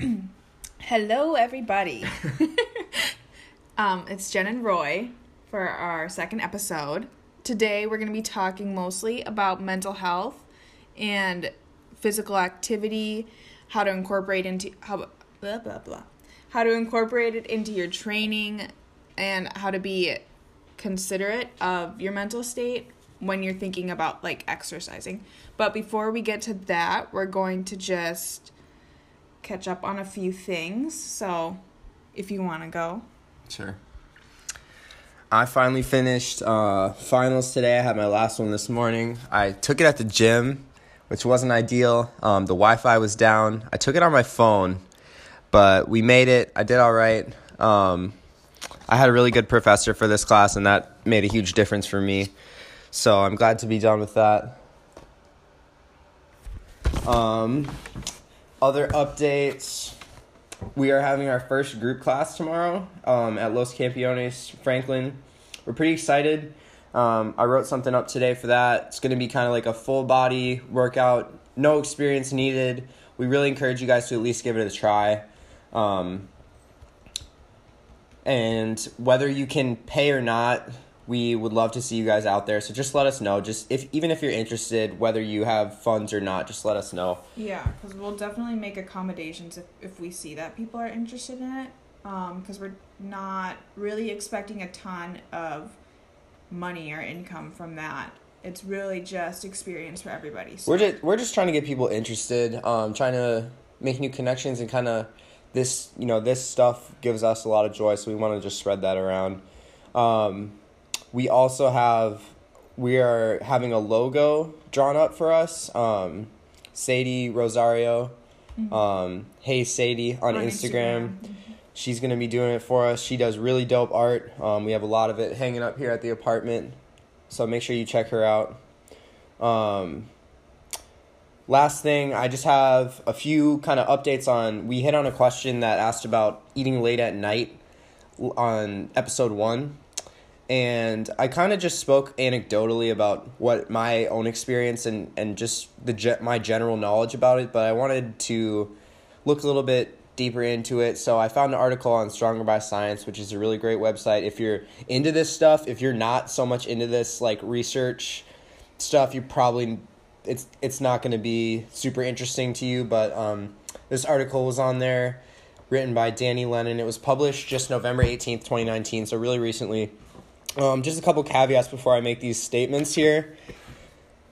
Hello, everybody. um, it's Jen and Roy for our second episode. Today, we're going to be talking mostly about mental health and physical activity, how to incorporate into how blah blah blah, how to incorporate it into your training, and how to be considerate of your mental state when you're thinking about like exercising. But before we get to that, we're going to just catch up on a few things. So, if you want to go. Sure. I finally finished uh, finals today. I had my last one this morning. I took it at the gym, which wasn't ideal. Um, the Wi Fi was down. I took it on my phone, but we made it. I did all right. Um, I had a really good professor for this class, and that made a huge difference for me. So I'm glad to be done with that. Um, other updates. We are having our first group class tomorrow um, at Los Campeones, Franklin. We're pretty excited. Um, I wrote something up today for that. It's going to be kind of like a full body workout, no experience needed. We really encourage you guys to at least give it a try. Um, and whether you can pay or not, we would love to see you guys out there. So just let us know. Just if even if you're interested, whether you have funds or not, just let us know. Yeah, because we'll definitely make accommodations if, if we see that people are interested in it. Because um, we're not really expecting a ton of money or income from that. It's really just experience for everybody. So. We're just we're just trying to get people interested. Um, trying to make new connections and kind of this you know this stuff gives us a lot of joy. So we want to just spread that around. Um, we also have we are having a logo drawn up for us. Um, Sadie Rosario, mm-hmm. um, hey Sadie on, on Instagram. Instagram. Mm-hmm. She's gonna be doing it for us. She does really dope art. Um, we have a lot of it hanging up here at the apartment, so make sure you check her out. Um, last thing, I just have a few kind of updates on. We hit on a question that asked about eating late at night on episode one and I kind of just spoke anecdotally about what my own experience and and just the ge- my general knowledge about it, but I wanted to look a little bit deeper into it. So I found an article on Stronger by Science, which is a really great website. If you're into this stuff, if you're not so much into this like research stuff, you probably it's it's not going to be super interesting to you, but um, this article was on there written by Danny Lennon. It was published just November 18th, 2019, so really recently um, just a couple caveats before I make these statements here.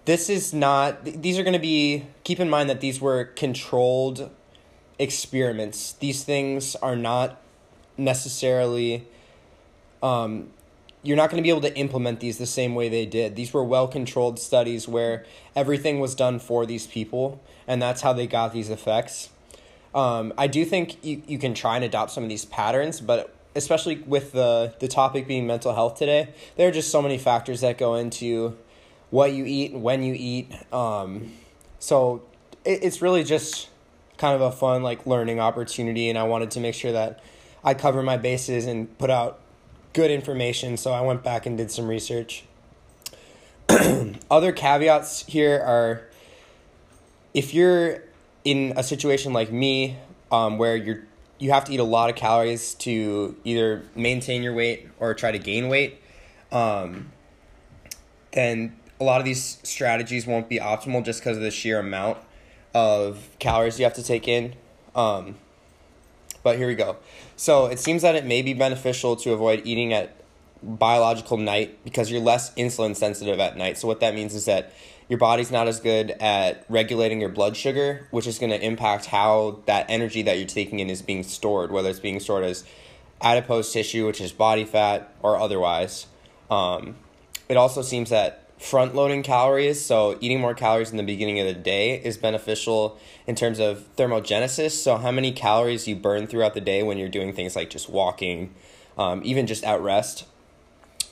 This is not, these are going to be, keep in mind that these were controlled experiments. These things are not necessarily, um, you're not going to be able to implement these the same way they did. These were well controlled studies where everything was done for these people, and that's how they got these effects. Um, I do think you, you can try and adopt some of these patterns, but especially with the the topic being mental health today, there are just so many factors that go into what you eat, and when you eat. Um, so it, it's really just kind of a fun like learning opportunity, and I wanted to make sure that I cover my bases and put out good information. So I went back and did some research. Other caveats here are if you're in a situation like me, um, where you're you have to eat a lot of calories to either maintain your weight or try to gain weight, um, then a lot of these strategies won't be optimal just because of the sheer amount of calories you have to take in. Um, but here we go. So it seems that it may be beneficial to avoid eating at biological night because you're less insulin sensitive at night. So what that means is that your body's not as good at regulating your blood sugar, which is going to impact how that energy that you're taking in is being stored, whether it's being stored as adipose tissue, which is body fat, or otherwise. Um, it also seems that front loading calories, so eating more calories in the beginning of the day, is beneficial in terms of thermogenesis. So, how many calories you burn throughout the day when you're doing things like just walking, um, even just at rest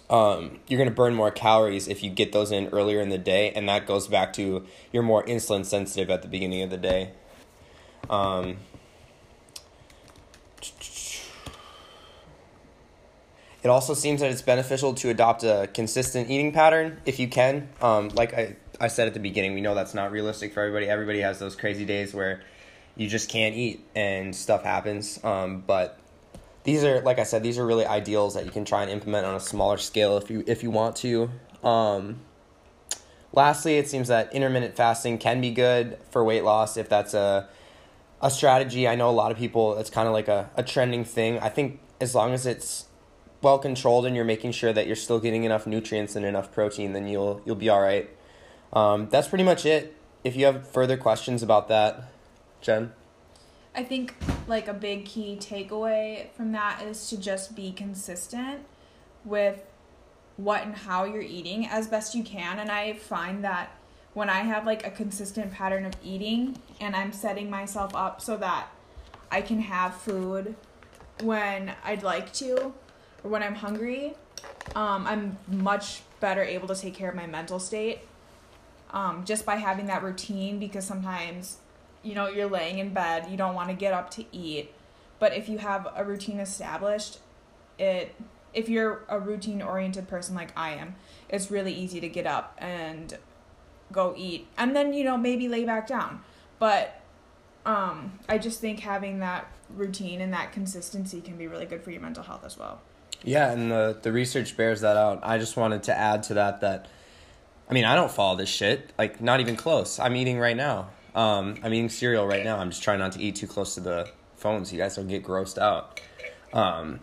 um, you're going to burn more calories if you get those in earlier in the day, and that goes back to you're more insulin sensitive at the beginning of the day. Um, it also seems that it's beneficial to adopt a consistent eating pattern if you can. Um, like I, I said at the beginning, we know that's not realistic for everybody. Everybody has those crazy days where you just can't eat and stuff happens. Um, but these are like I said, these are really ideals that you can try and implement on a smaller scale if you if you want to. Um, lastly, it seems that intermittent fasting can be good for weight loss if that's a a strategy. I know a lot of people it's kind of like a, a trending thing. I think as long as it's well controlled and you're making sure that you're still getting enough nutrients and enough protein, then you'll you'll be all right. Um, that's pretty much it. If you have further questions about that, Jen. I think like a big key takeaway from that is to just be consistent with what and how you're eating as best you can. And I find that when I have like a consistent pattern of eating and I'm setting myself up so that I can have food when I'd like to or when I'm hungry, um, I'm much better able to take care of my mental state um, just by having that routine because sometimes you know you're laying in bed you don't want to get up to eat but if you have a routine established it if you're a routine oriented person like i am it's really easy to get up and go eat and then you know maybe lay back down. But um i just think having that routine and that consistency can be really good for your mental health as well. Yeah and the the research bears that out. I just wanted to add to that that i mean i don't follow this shit like not even close. I'm eating right now um, I'm eating cereal right now. I'm just trying not to eat too close to the phone so you guys don't get grossed out. Um,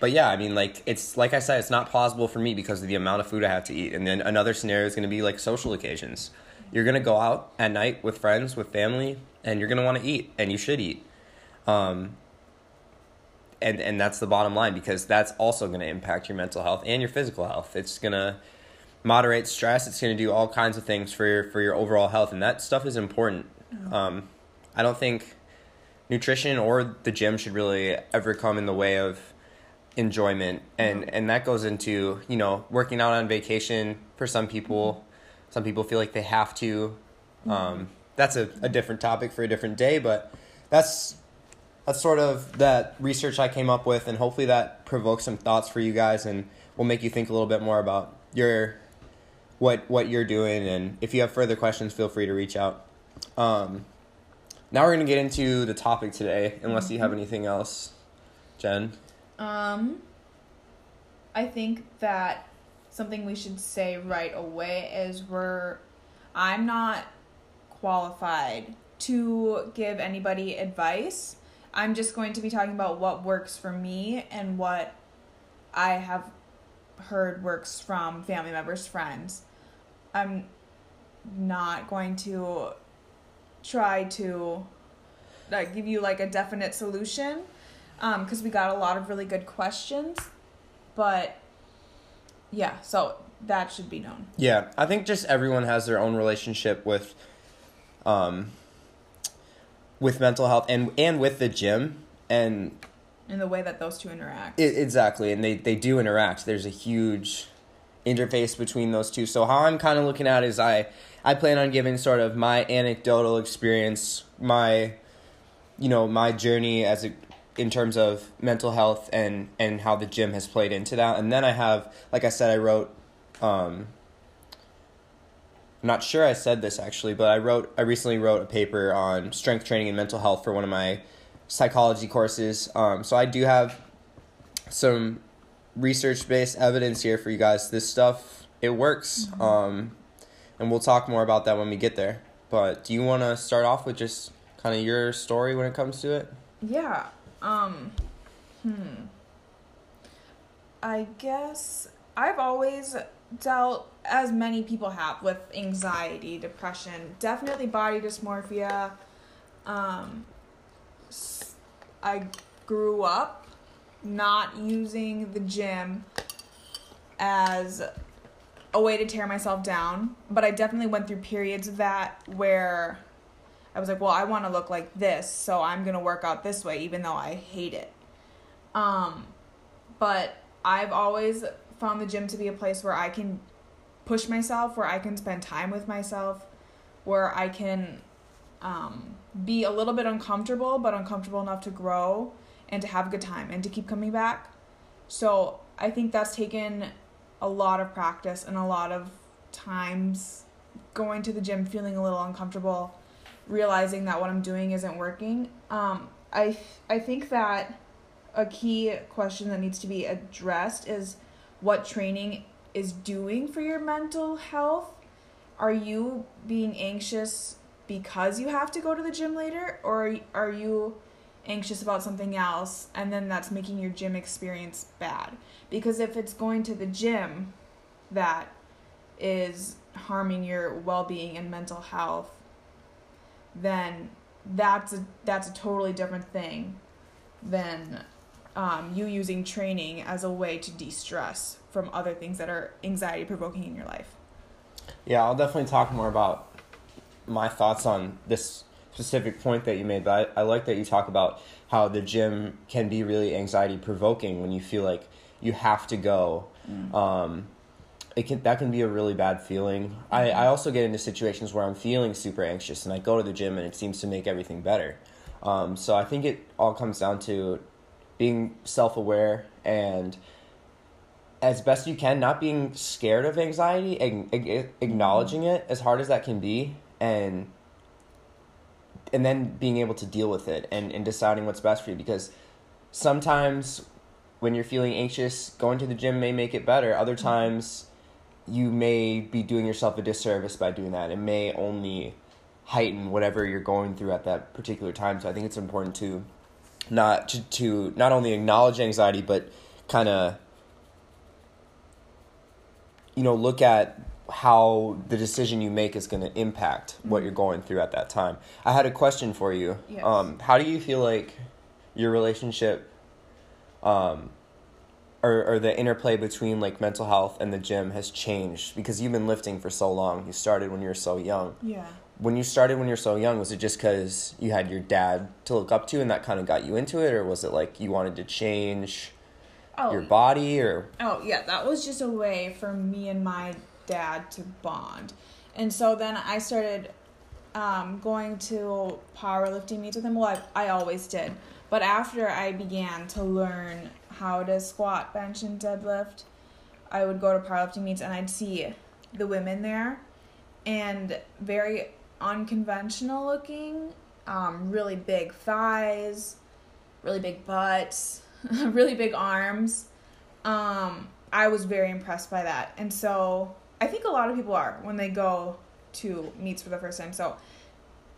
but yeah, I mean, like it's like I said, it's not plausible for me because of the amount of food I have to eat. And then another scenario is going to be like social occasions. You're going to go out at night with friends, with family, and you're going to want to eat, and you should eat. Um, and and that's the bottom line because that's also going to impact your mental health and your physical health. It's going to moderate stress. It's going to do all kinds of things for your for your overall health, and that stuff is important. Mm-hmm. Um, I don't think nutrition or the gym should really ever come in the way of enjoyment, and mm-hmm. and that goes into you know working out on vacation for some people. Mm-hmm. Some people feel like they have to. Um, that's a, a different topic for a different day, but that's that's sort of that research I came up with, and hopefully that provokes some thoughts for you guys, and will make you think a little bit more about your what what you're doing, and if you have further questions, feel free to reach out. Um, now we're gonna get into the topic today, unless you have mm-hmm. anything else, Jen. Um, I think that something we should say right away is we're I'm not qualified to give anybody advice. I'm just going to be talking about what works for me and what I have heard works from family members, friends. I'm not going to try to like give you like a definite solution because um, we got a lot of really good questions but yeah so that should be known yeah i think just everyone has their own relationship with um with mental health and and with the gym and in the way that those two interact. It, exactly, and they they do interact. There's a huge interface between those two. So how I'm kind of looking at is I I plan on giving sort of my anecdotal experience, my you know my journey as a in terms of mental health and and how the gym has played into that, and then I have like I said I wrote. Um, I'm not sure I said this actually, but I wrote I recently wrote a paper on strength training and mental health for one of my psychology courses. Um, so I do have some research based evidence here for you guys. This stuff it works, mm-hmm. um, and we'll talk more about that when we get there. But do you want to start off with just kind of your story when it comes to it? Yeah. Um. Hmm. I guess I've always dealt, as many people have, with anxiety, depression, definitely body dysmorphia. Um, I grew up not using the gym as a way to tear myself down, but I definitely went through periods of that where I was like, well, I want to look like this, so I'm going to work out this way even though I hate it. Um but I've always found the gym to be a place where I can push myself, where I can spend time with myself, where I can um be a little bit uncomfortable, but uncomfortable enough to grow and to have a good time and to keep coming back. So I think that's taken a lot of practice and a lot of times going to the gym feeling a little uncomfortable realizing that what I'm doing isn't working. Um, I I think that a key question that needs to be addressed is what training is doing for your mental health. Are you being anxious because you have to go to the gym later, or are you anxious about something else and then that's making your gym experience bad? Because if it's going to the gym that is harming your well-being and mental health, then that's a that's a totally different thing than um, you using training as a way to de-stress from other things that are anxiety provoking in your life. Yeah, I'll definitely talk more about my thoughts on this specific point that you made, but I, I like that you talk about how the gym can be really anxiety provoking when you feel like you have to go. Mm. Um, it can that can be a really bad feeling. Mm-hmm. I, I also get into situations where I'm feeling super anxious and I go to the gym and it seems to make everything better. Um, so I think it all comes down to being self aware and as best you can, not being scared of anxiety, ag- ag- acknowledging it as hard as that can be, and and then being able to deal with it and, and deciding what's best for you. Because sometimes when you're feeling anxious going to the gym may make it better. Other mm-hmm. times you may be doing yourself a disservice by doing that. It may only heighten whatever you're going through at that particular time. So i think it's important to not to, to not only acknowledge anxiety but kind of you know look at how the decision you make is going to impact what you're going through at that time. I had a question for you. Yes. Um, how do you feel like your relationship, um, or, or the interplay between like mental health and the gym has changed because you've been lifting for so long. You started when you were so young. Yeah. When you started when you're so young, was it just because you had your dad to look up to and that kind of got you into it, or was it like you wanted to change? Oh, your body or oh yeah that was just a way for me and my dad to bond. And so then I started um, going to powerlifting meets with him. Well, I, I always did. But after I began to learn how to squat, bench, and deadlift, I would go to powerlifting meets and I'd see the women there and very unconventional looking, um, really big thighs, really big butts, really big arms. Um, I was very impressed by that. And so I think a lot of people are when they go to meets for the first time. So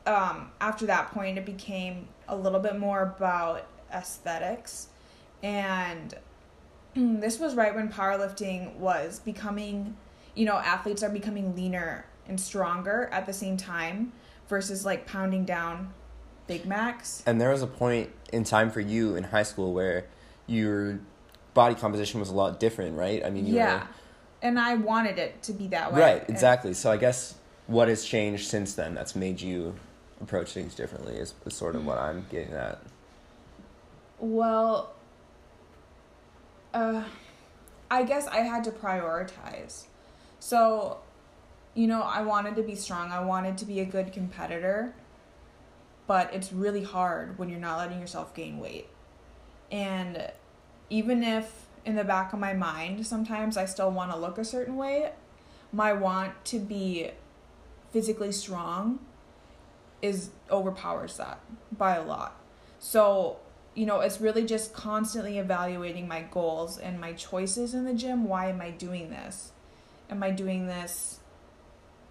um, after that point, it became a little bit more about aesthetics. And this was right when powerlifting was becoming, you know, athletes are becoming leaner and stronger at the same time versus like pounding down Big Macs. And there was a point in time for you in high school where your body composition was a lot different, right? I mean, you yeah. were and I wanted it to be that way. Right, exactly. So I guess what has changed since then that's made you approach things differently is, is sort of what I'm getting at. Well, uh, I guess I had to prioritize. So, you know, I wanted to be strong. I wanted to be a good competitor. But it's really hard when you're not letting yourself gain weight. And even if in the back of my mind, sometimes I still want to look a certain way. My want to be physically strong is overpowers that by a lot. So, you know, it's really just constantly evaluating my goals and my choices in the gym. Why am I doing this? Am I doing this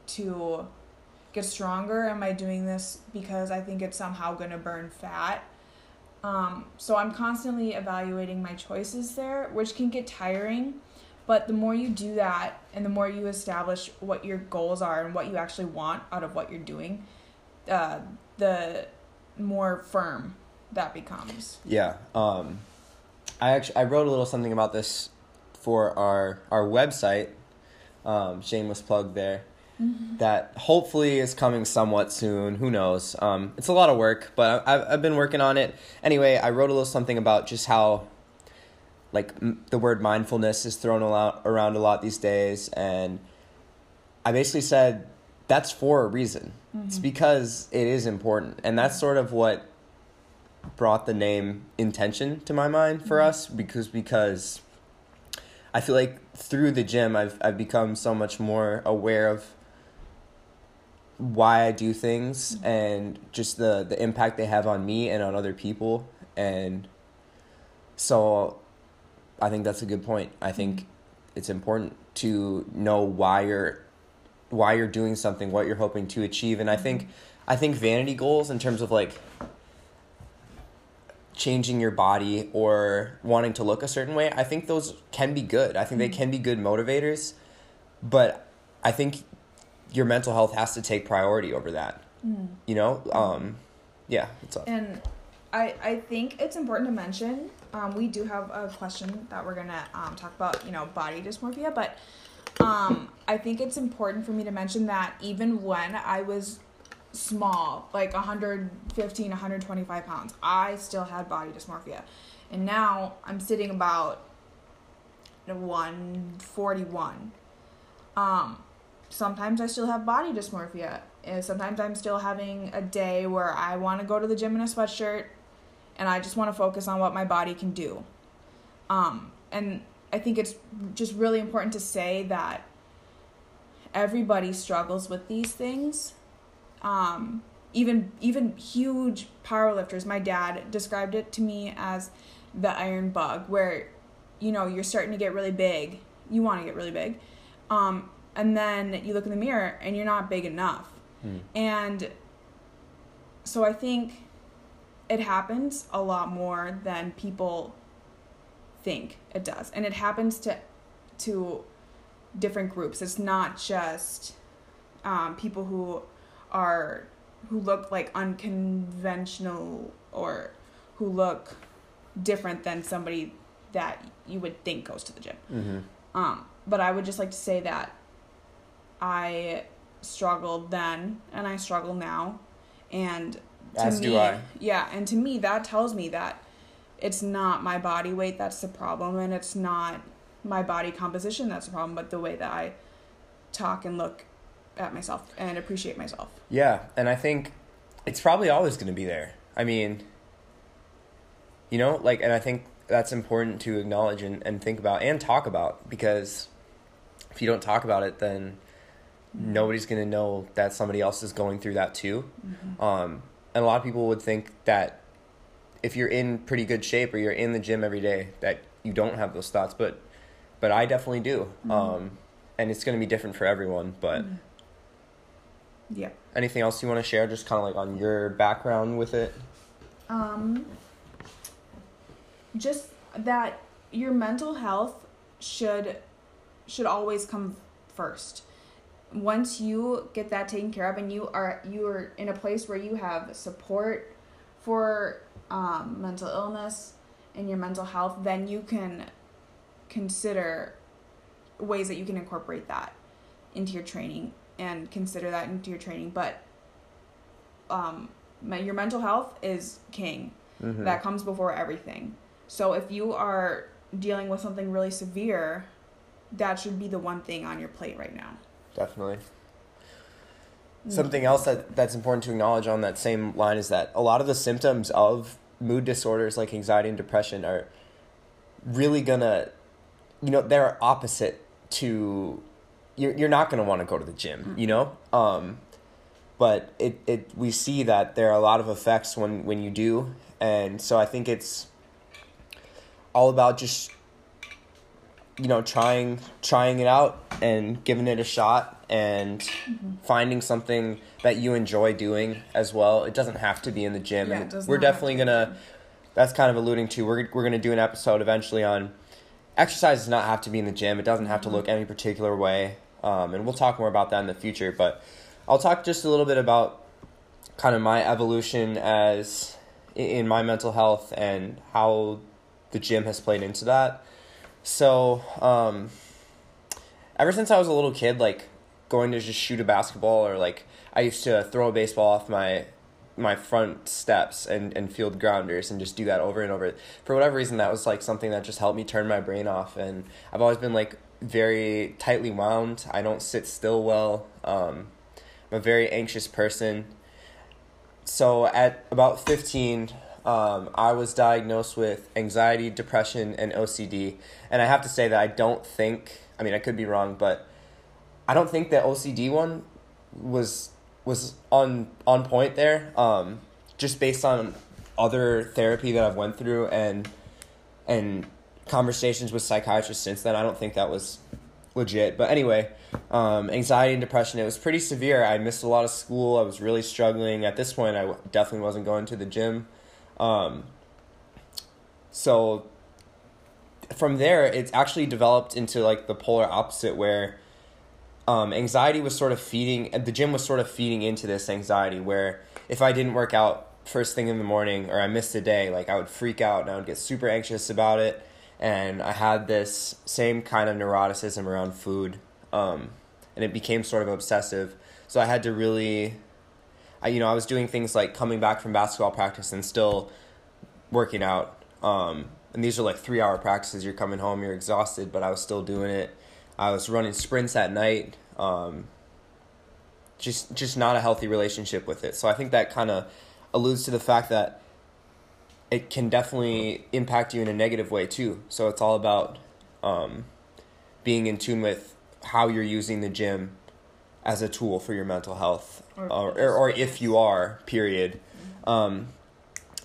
to get stronger? Am I doing this because I think it's somehow going to burn fat? Um, so I'm constantly evaluating my choices there, which can get tiring. But the more you do that and the more you establish what your goals are and what you actually want out of what you're doing, uh, the more firm that becomes. Yeah. Um, I actually I wrote a little something about this for our our website. Um, shameless plug there mm-hmm. that hopefully is coming somewhat soon. Who knows? Um, it's a lot of work, but I've, I've been working on it. Anyway, I wrote a little something about just how like m- the word mindfulness is thrown a lot, around a lot these days and i basically said that's for a reason mm-hmm. it's because it is important and that's sort of what brought the name intention to my mind for mm-hmm. us because because i feel like through the gym i've i've become so much more aware of why I do things and just the the impact they have on me and on other people and so I think that's a good point. I think it's important to know why you're why you're doing something, what you're hoping to achieve and I think I think vanity goals in terms of like changing your body or wanting to look a certain way, I think those can be good. I think they mm-hmm. can be good motivators, but I think your mental health has to take priority over that. You know? Um yeah. And I, I think it's important to mention um, we do have a question that we're gonna um, talk about you know body dysmorphia but um, i think it's important for me to mention that even when i was small like 115 125 pounds i still had body dysmorphia and now i'm sitting about 141 um, sometimes I still have body dysmorphia. And sometimes I'm still having a day where I want to go to the gym in a sweatshirt and I just want to focus on what my body can do. Um, and I think it's just really important to say that everybody struggles with these things. Um, even even huge powerlifters. My dad described it to me as the iron bug, where you know you're starting to get really big. You want to get really big, um, and then you look in the mirror and you're not big enough. And so I think it happens a lot more than people think it does. And it happens to to different groups. It's not just um, people who are who look like unconventional or who look different than somebody that you would think goes to the gym. Mm-hmm. Um, but I would just like to say that I struggled then and I struggle now. And to As me, yeah, and to me that tells me that it's not my body weight that's the problem and it's not my body composition that's the problem, but the way that I talk and look at myself and appreciate myself. Yeah, and I think it's probably always going to be there. I mean, you know, like, and I think that's important to acknowledge and, and think about and talk about because if you don't talk about it, then nobody's going to know that somebody else is going through that too. Um, and a lot of people would think that if you're in pretty good shape or you're in the gym every day, that you don't have those thoughts, but but I definitely do. Um, and it's going to be different for everyone, but. Yeah. Anything else you want to share, just kind of like on your background with it? Um, just that your mental health should should always come first. Once you get that taken care of and you are you are in a place where you have support for um, mental illness and your mental health, then you can consider ways that you can incorporate that into your training and consider that into your training. But um, your mental health is king. Mhm. That comes before everything. So if you are dealing with something really severe, that should be the one thing on your plate right now. Definitely. Something else that that's important to acknowledge on that same line is that a lot of the symptoms of mood disorders like anxiety and depression are really gonna, you know, they're opposite to. You're you're not gonna want to go to the gym, you know. Um, but it it we see that there are a lot of effects when when you do, and so I think it's all about just you know trying trying it out and giving it a shot and finding something that you enjoy doing as well. It doesn't have to be in the gym. Yeah, we're definitely be. gonna that's kind of alluding to we're, we're gonna do an episode eventually on exercise does not have to be in the gym. It doesn't have to look any particular way. Um, and we'll talk more about that in the future but i'll talk just a little bit about kind of my evolution as in my mental health and how the gym has played into that so, um, ever since I was a little kid, like going to just shoot a basketball or like I used to throw a baseball off my my front steps and, and field grounders and just do that over and over. For whatever reason, that was like something that just helped me turn my brain off. And I've always been like very tightly wound. I don't sit still well. Um, I'm a very anxious person. So at about 15, um, I was diagnosed with anxiety, depression, and OCD. And I have to say that I don't think, I mean, I could be wrong, but I don't think the OCD one was was on on point there. Um, just based on other therapy that I've went through and and conversations with psychiatrists since then, I don't think that was legit. But anyway, um, anxiety and depression, it was pretty severe. I missed a lot of school. I was really struggling. At this point, I definitely wasn't going to the gym. Um, so from there, it's actually developed into like the polar opposite where um, anxiety was sort of feeding, the gym was sort of feeding into this anxiety where if I didn't work out first thing in the morning or I missed a day, like I would freak out and I would get super anxious about it. And I had this same kind of neuroticism around food. Um, and it became sort of obsessive. So I had to really, I, you know, I was doing things like coming back from basketball practice and still working out. Um, and these are like three hour practices. You're coming home, you're exhausted, but I was still doing it. I was running sprints at night. Um, just just not a healthy relationship with it. So I think that kind of alludes to the fact that it can definitely impact you in a negative way too. So it's all about um, being in tune with how you're using the gym as a tool for your mental health, or or, or, or if you are. Period. Um,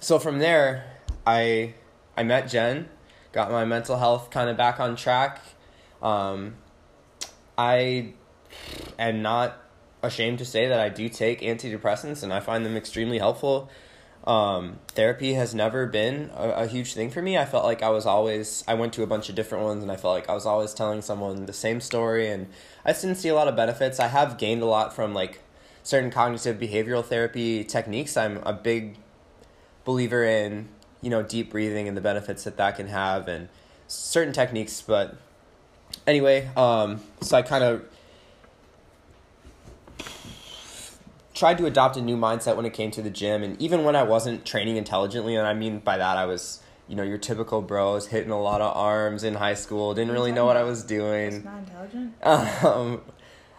so from there, I I met Jen, got my mental health kind of back on track. Um, I am not ashamed to say that I do take antidepressants and I find them extremely helpful. Um, therapy has never been a, a, huge thing for me. I felt like I was always, I went to a bunch of different ones and I felt like I was always telling someone the same story and I didn't see a lot of benefits. I have gained a lot from like certain cognitive behavioral therapy techniques. I'm a big believer in, you know, deep breathing and the benefits that that can have and certain techniques. But anyway, um, so I kind of tried to adopt a new mindset when it came to the gym and even when I wasn't training intelligently and I mean by that I was you know your typical bros hitting a lot of arms in high school didn't really know what I was doing. Not intelligent. Um,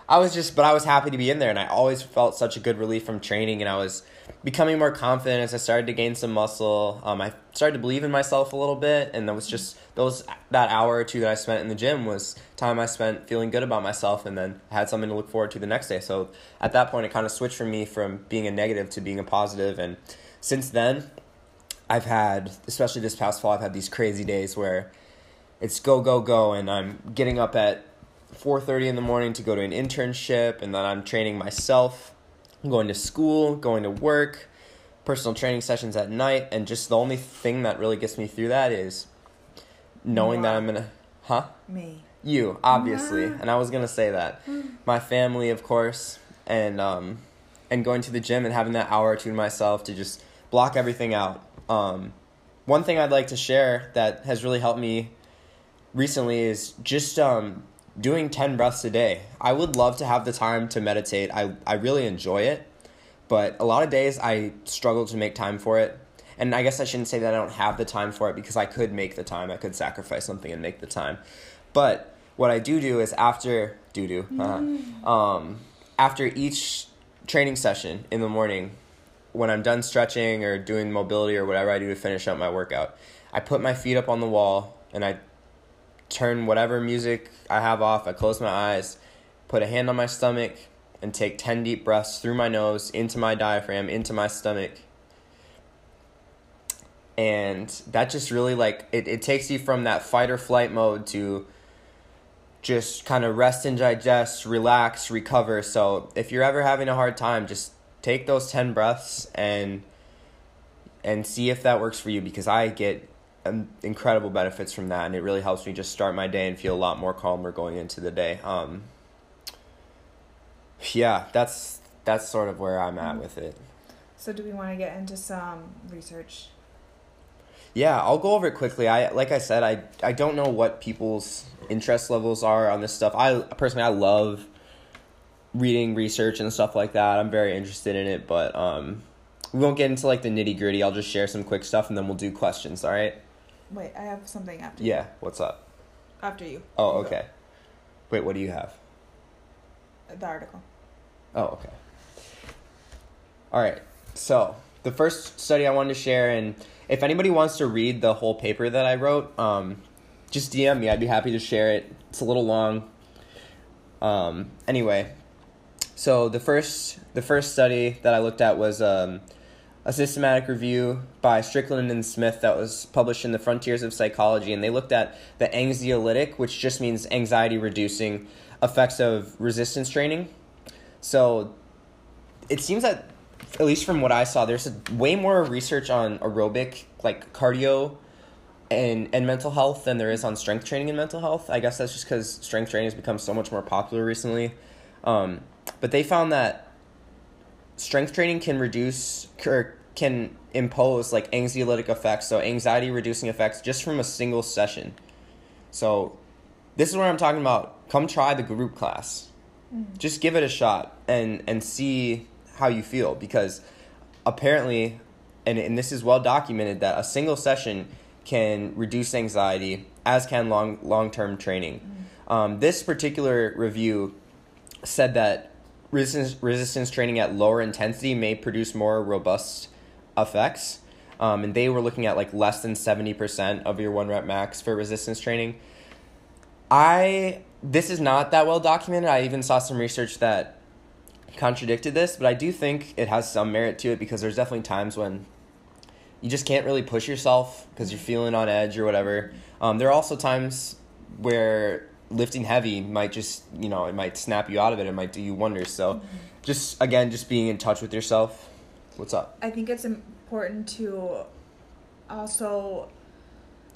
I was just but I was happy to be in there and I always felt such a good relief from training and I was becoming more confident as I started to gain some muscle. Um, I started to believe in myself a little bit, and that was just those that hour or two that I spent in the gym was time I spent feeling good about myself, and then I had something to look forward to the next day. So at that point, it kind of switched for me from being a negative to being a positive, and since then, I've had, especially this past fall, I've had these crazy days where it's go go go, and I'm getting up at 4:30 in the morning to go to an internship, and then I'm training myself going to school, going to work, personal training sessions at night, and just the only thing that really gets me through that is knowing that I'm gonna, huh? Me. You, obviously, and I was gonna say that. My family, of course, and um, and going to the gym and having that hour or two to myself to just block everything out. Um, one thing I'd like to share that has really helped me recently is just um, doing 10 breaths a day. I would love to have the time to meditate. I, I really enjoy it, but a lot of days I struggle to make time for it. And I guess I shouldn't say that I don't have the time for it because I could make the time. I could sacrifice something and make the time. But what I do do is after do do uh, um, after each training session in the morning, when I'm done stretching or doing mobility or whatever I do to finish up my workout, I put my feet up on the wall and I turn whatever music I have off. I close my eyes, put a hand on my stomach, and take 10 deep breaths through my nose, into my diaphragm, into my stomach. And that just really like it, it takes you from that fight or flight mode to just kind of rest and digest, relax, recover. So if you're ever having a hard time, just take those 10 breaths and and see if that works for you because I get incredible benefits from that, and it really helps me just start my day and feel a lot more calmer going into the day. Um, yeah, that's that's sort of where I'm at with it. So, do we want to get into some research? Yeah, I'll go over it quickly. I like I said, I I don't know what people's interest levels are on this stuff. I personally I love reading research and stuff like that. I'm very interested in it, but um, we won't get into like the nitty gritty. I'll just share some quick stuff and then we'll do questions. All right. Wait, I have something after you. Yeah, what's up? After you. Oh, okay. Wait, what do you have? The article. Oh, okay. All right. So, the first study I wanted to share, and if anybody wants to read the whole paper that I wrote, um, just DM me. I'd be happy to share it. It's a little long. Um, anyway, So the first the first study that I looked at was um, a systematic review by Strickland and Smith that was published in the Frontiers of Psychology, and they looked at the anxiolytic, which just means anxiety reducing effects of resistance training. So it seems that at least from what I saw, there's way more research on aerobic, like cardio, and and mental health than there is on strength training and mental health. I guess that's just because strength training has become so much more popular recently. Um, but they found that strength training can reduce or can impose like anxiolytic effects, so anxiety reducing effects just from a single session. So this is what I'm talking about. Come try the group class. Mm. Just give it a shot and and see how you feel because apparently and, and this is well documented that a single session can reduce anxiety as can long long term training. Mm-hmm. Um, this particular review said that resistance resistance training at lower intensity may produce more robust effects. Um, and they were looking at like less than 70% of your one rep max for resistance training. I this is not that well documented. I even saw some research that contradicted this, but I do think it has some merit to it because there's definitely times when you just can't really push yourself because you're feeling on edge or whatever. Um, there are also times where lifting heavy might just, you know, it might snap you out of it. It might do you wonders. So, mm-hmm. just again, just being in touch with yourself. What's up? I think it's important to also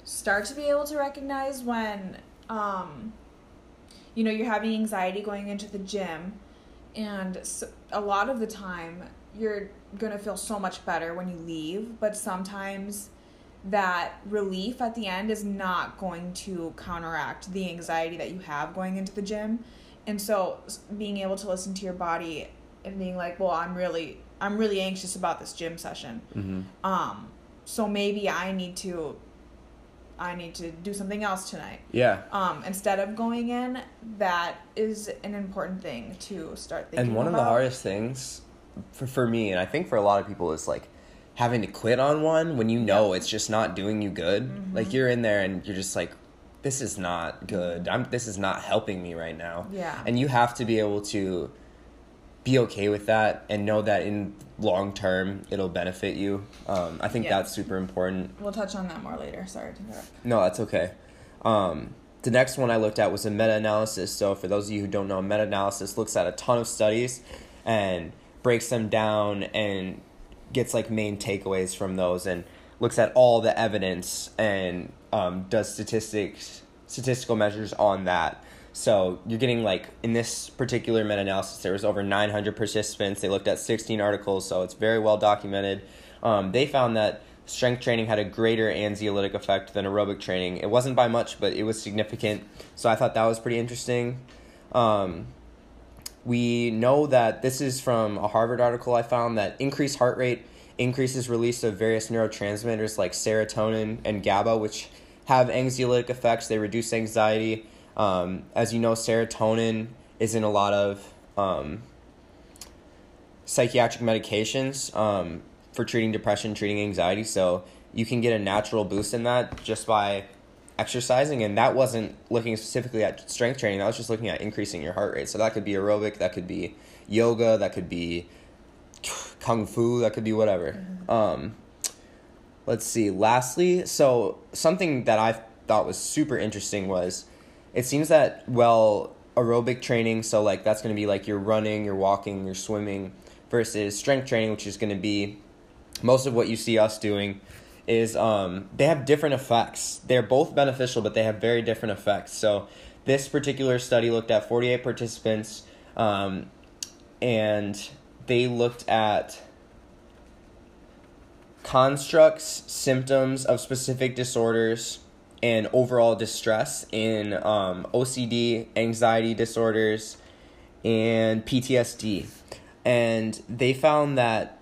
start to be able to recognize when, um, you know, you're having anxiety going into the gym and so, a lot of the time you're going to feel so much better when you leave but sometimes that relief at the end is not going to counteract the anxiety that you have going into the gym and so being able to listen to your body and being like well i'm really i'm really anxious about this gym session mm-hmm. um so maybe i need to I need to do something else tonight. Yeah. Um, instead of going in, that is an important thing to start thinking. And one about. of the hardest things for for me, and I think for a lot of people, is like having to quit on one when you know it's just not doing you good. Mm-hmm. Like you're in there and you're just like, this is not good. I'm this is not helping me right now. Yeah. And you have to be able to be okay with that and know that in long term it'll benefit you. Um, I think yeah. that's super important. We'll touch on that more later. Sorry to interrupt. No, that's okay. Um, the next one I looked at was a meta analysis. So, for those of you who don't know, meta analysis looks at a ton of studies and breaks them down and gets like main takeaways from those and looks at all the evidence and um, does statistics statistical measures on that so you're getting like in this particular meta analysis, there was over 900 participants. They looked at 16 articles, so it's very well documented. Um, they found that strength training had a greater anxiolytic effect than aerobic training. It wasn't by much, but it was significant. So I thought that was pretty interesting. Um, we know that this is from a Harvard article I found that increased heart rate increases release of various neurotransmitters like serotonin and GABA, which have anxiolytic effects. They reduce anxiety. Um, as you know, serotonin is in a lot of um, psychiatric medications um, for treating depression, treating anxiety. So you can get a natural boost in that just by exercising. And that wasn't looking specifically at strength training, that was just looking at increasing your heart rate. So that could be aerobic, that could be yoga, that could be kung fu, that could be whatever. Mm-hmm. Um, let's see. Lastly, so something that I thought was super interesting was it seems that well aerobic training so like that's going to be like you're running you're walking you're swimming versus strength training which is going to be most of what you see us doing is um, they have different effects they're both beneficial but they have very different effects so this particular study looked at 48 participants um, and they looked at constructs symptoms of specific disorders and overall distress in um, OCD, anxiety disorders, and PTSD. And they found that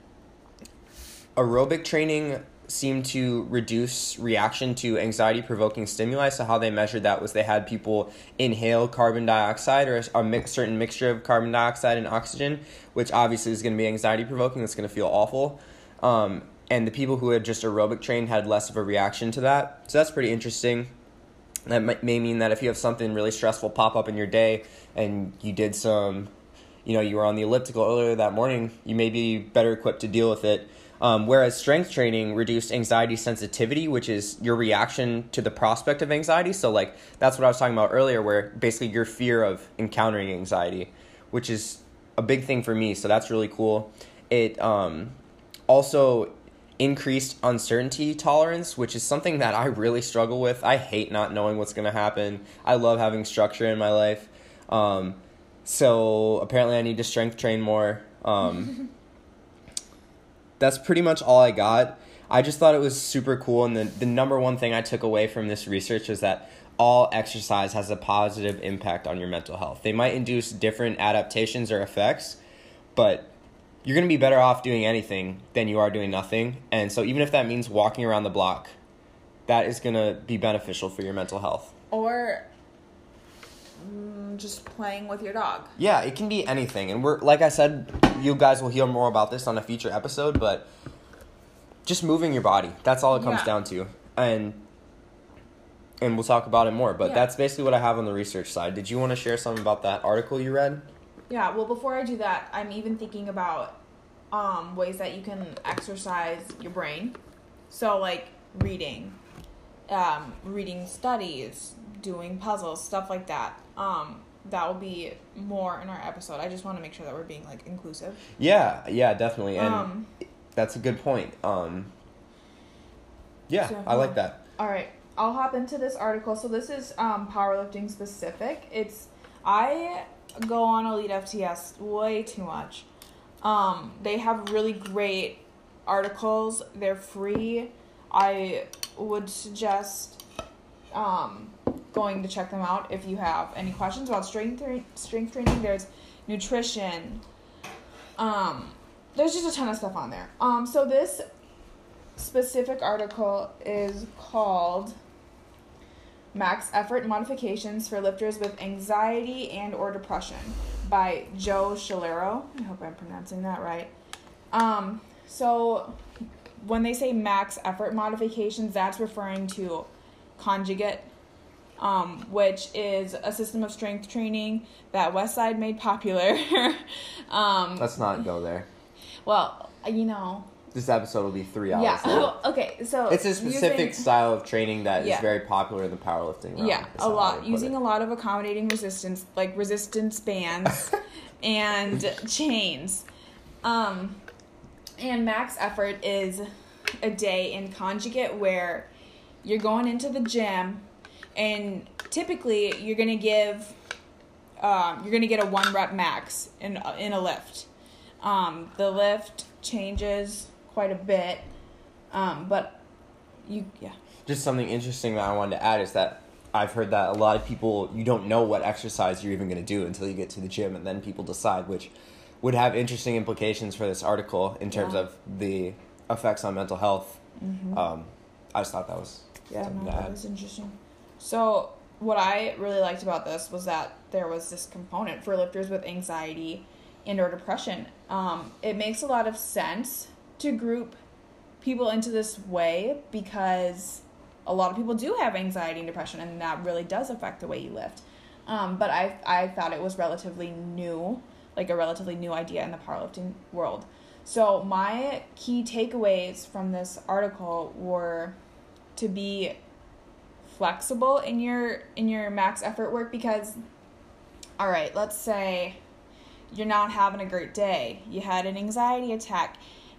aerobic training seemed to reduce reaction to anxiety provoking stimuli. So, how they measured that was they had people inhale carbon dioxide or a mix, certain mixture of carbon dioxide and oxygen, which obviously is going to be anxiety provoking. It's going to feel awful. Um, and the people who had just aerobic trained had less of a reaction to that. So that's pretty interesting. That may mean that if you have something really stressful pop up in your day and you did some you know you were on the elliptical earlier that morning, you may be better equipped to deal with it. Um, whereas strength training reduced anxiety sensitivity, which is your reaction to the prospect of anxiety. So like that's what I was talking about earlier, where basically your fear of encountering anxiety, which is a big thing for me. So that's really cool. It um, also increased uncertainty tolerance, which is something that I really struggle with. I hate not knowing what's going to happen. I love having structure in my life. Um, so apparently, I need to strength train more. Um, that's pretty much all I got. I just thought it was super cool, and the, the number one thing I took away from this research is that all exercise has a positive impact on your mental health. They might induce different adaptations or effects, but you're going to be better off doing anything than you are doing nothing. And so, even if that means walking around the block, that is going to be beneficial for your mental health. Or just playing with your dog. Yeah, it can be anything. And we're, like I said, you guys will hear more about this on a future episode, but just moving your body. That's all it comes Yeah. down to. And and we'll talk about it more, but Yeah. that's basically what I have on the research side. Did you want to share something about that article you read? Yeah, well, before I do that, I'm even thinking about um, ways that you can exercise your brain. So, like reading, um, reading studies, doing puzzles, stuff like that. Um, that will be more in our episode. I just want to make sure that we're being like inclusive. Yeah, yeah, definitely. And um, that's a good point. Um Yeah, So, I like that. all right, I'll hop into this article. So this is um, powerlifting specific. It's I go on Elite FTS way too much. Um, they have really great articles. They're free. I would suggest um, going to check them out if you have any questions about strength tra- strength training. There's nutrition. Um, there's just a ton of stuff on there. Um, so this specific article is called Max Effort Modifications for Lifters with Anxiety and or Depression by Joe Shalero. I hope I'm pronouncing that right. Um, so when they say max effort modifications, that's referring to conjugate, um, which is a system of strength training that Westside made popular. um, Let's not go there. well, you know, This episode will be three hours yeah. long. okay, so It's a specific using- style of training that is Yeah. very popular in the powerlifting realm. yeah, a lot using a lot of accommodating resistance, like resistance bands and chains. Um, and max effort is a day in conjugate where you're going into the gym, and typically you're gonna give, um, you're gonna get a one rep max in in a lift. Um, the lift changes quite a bit, um, but you yeah. Just something interesting that I wanted to add is that I've heard that a lot of people you don't know what exercise you're even going to do until you get to the gym, and then people decide, which would have interesting implications for this article in terms Yeah. of the effects on mental health. Mm-hmm. Um, I just thought that was Yeah, no, that was interesting. So, what I really liked about this was that there was this component for lifters with anxiety and or depression. Um, it makes a lot of sense to group people into this way because a lot of people do have anxiety and depression, and that really does affect the way you lift. Um, but I I thought it was relatively new, like a relatively new idea in the powerlifting world. So my key takeaways from this article were to be flexible in your in your max effort work because all right let's say you're not having a great day. You had an anxiety attack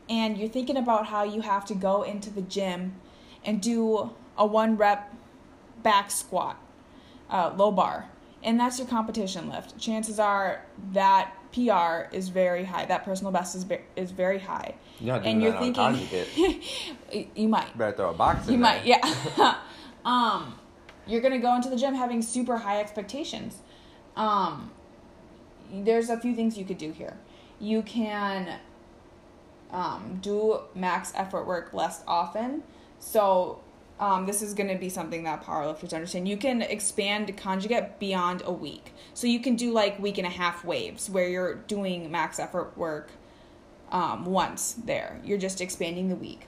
and you're thinking about how you have to go into the gym and do a one rep back squat uh, low bar. And that's your competition lift. Chances are that pr is very high. That personal best is, ve- is very high. You're and you're thinking you might. You better throw a box in you there. might, yeah. um, you're gonna go into the gym having super high expectations. Um, there's a few things you could do here. You can um, do max effort work less often. So um, this is going to be something that powerlifters understand. You can expand conjugate beyond a week. So you can do like week and a half waves where you're doing max effort work um, once there. You're just expanding the week.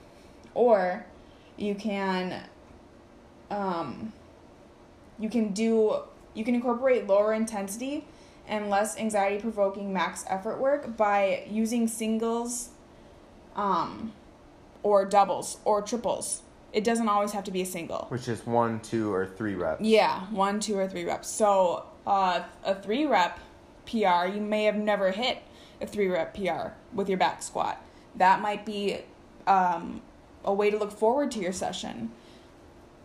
Or you can um, you can do you can incorporate lower intensity and less anxiety provoking max effort work by using singles um, or doubles or triples. It doesn't always have to be a single. Which is one, two, or three reps. Yeah, one, two, or three reps. So uh, a three rep PR, you may have never hit a three rep PR with your back squat. That might be um, a way to look forward to your session.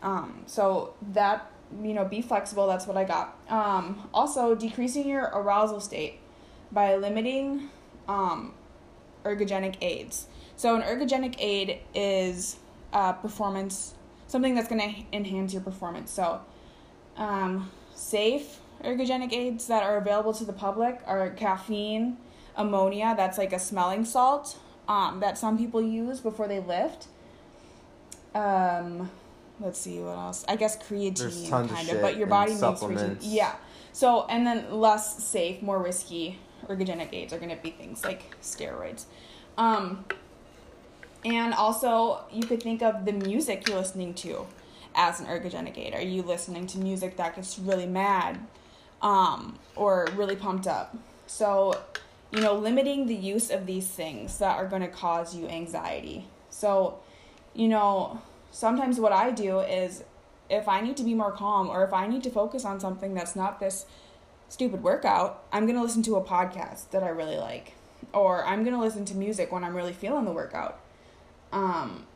Um, so that you know, be flexible. That's what I got. Um, also, decreasing your arousal state by limiting um, ergogenic aids. So an ergogenic aid is uh, performance, something that's going to enhance your performance. So um, safe ergogenic aids that are available to the public are caffeine, ammonia, that's like a smelling salt um, that some people use before they lift. Um, let's see what else. I guess creatine kind of, of but your body makes creatine. Yeah. So and then less safe, more risky ergogenic aids are going to be things like steroids. Um, and also, you could think of the music you're listening to as an ergogenic aid. Are you listening to music that gets really mad um, or really pumped up? So, you know, limiting the use of these things that are going to cause you anxiety. So, you know, sometimes what I do is if I need to be more calm or if I need to focus on something that's not this stupid workout, I'm going to listen to a podcast that I really like. Or I'm going to listen to music when I'm really feeling the workout um,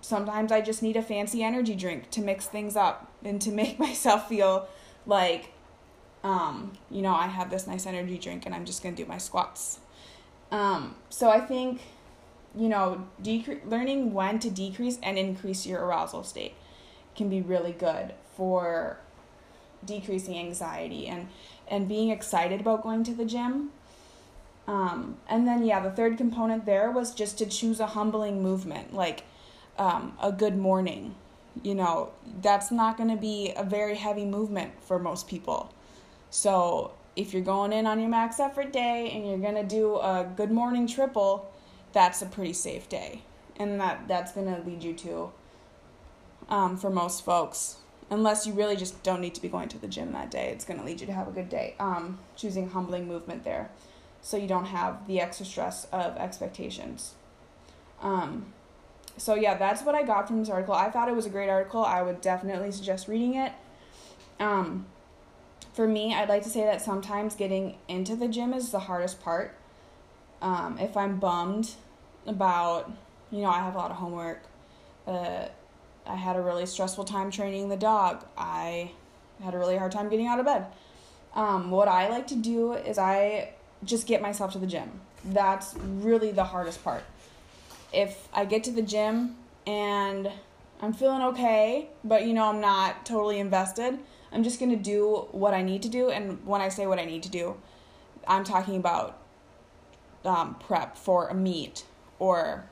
sometimes I just need a fancy energy drink to mix things up and to make myself feel like, um, you know, I have this nice energy drink and I'm just going to do my squats. Um, so I think, you know, decre- learning when to decrease and increase your arousal state can be really good for decreasing anxiety and and being excited about going to the gym um, and then, yeah, the third component there was just to choose a humbling movement, like um, a good morning. You know, that's not going to be a very heavy movement for most people. So, if you're going in on your max effort day and you're going to do a good morning triple, that's a pretty safe day. And that, that's going to lead you to, um, for most folks, unless you really just don't need to be going to the gym that day, it's going to lead you to have a good day. Um, choosing humbling movement there so you don't have the extra stress of expectations. Um, so yeah, that's what I got from this article. I thought it was a great article. I would definitely suggest reading it. Um, for me, I'd like to say that sometimes getting into the gym is the hardest part. Um, if I'm bummed about, you know, I have a lot of homework. Uh, I had a really stressful time training the dog. I had a really hard time getting out of bed. Um, what I like to do is I just get myself to the gym. That's really the hardest part. If I get to the gym and I'm feeling okay, but you know, I'm not totally invested, I'm just to do what I need to do. And when I say what I need to do, I'm talking about um, prep for a meet or,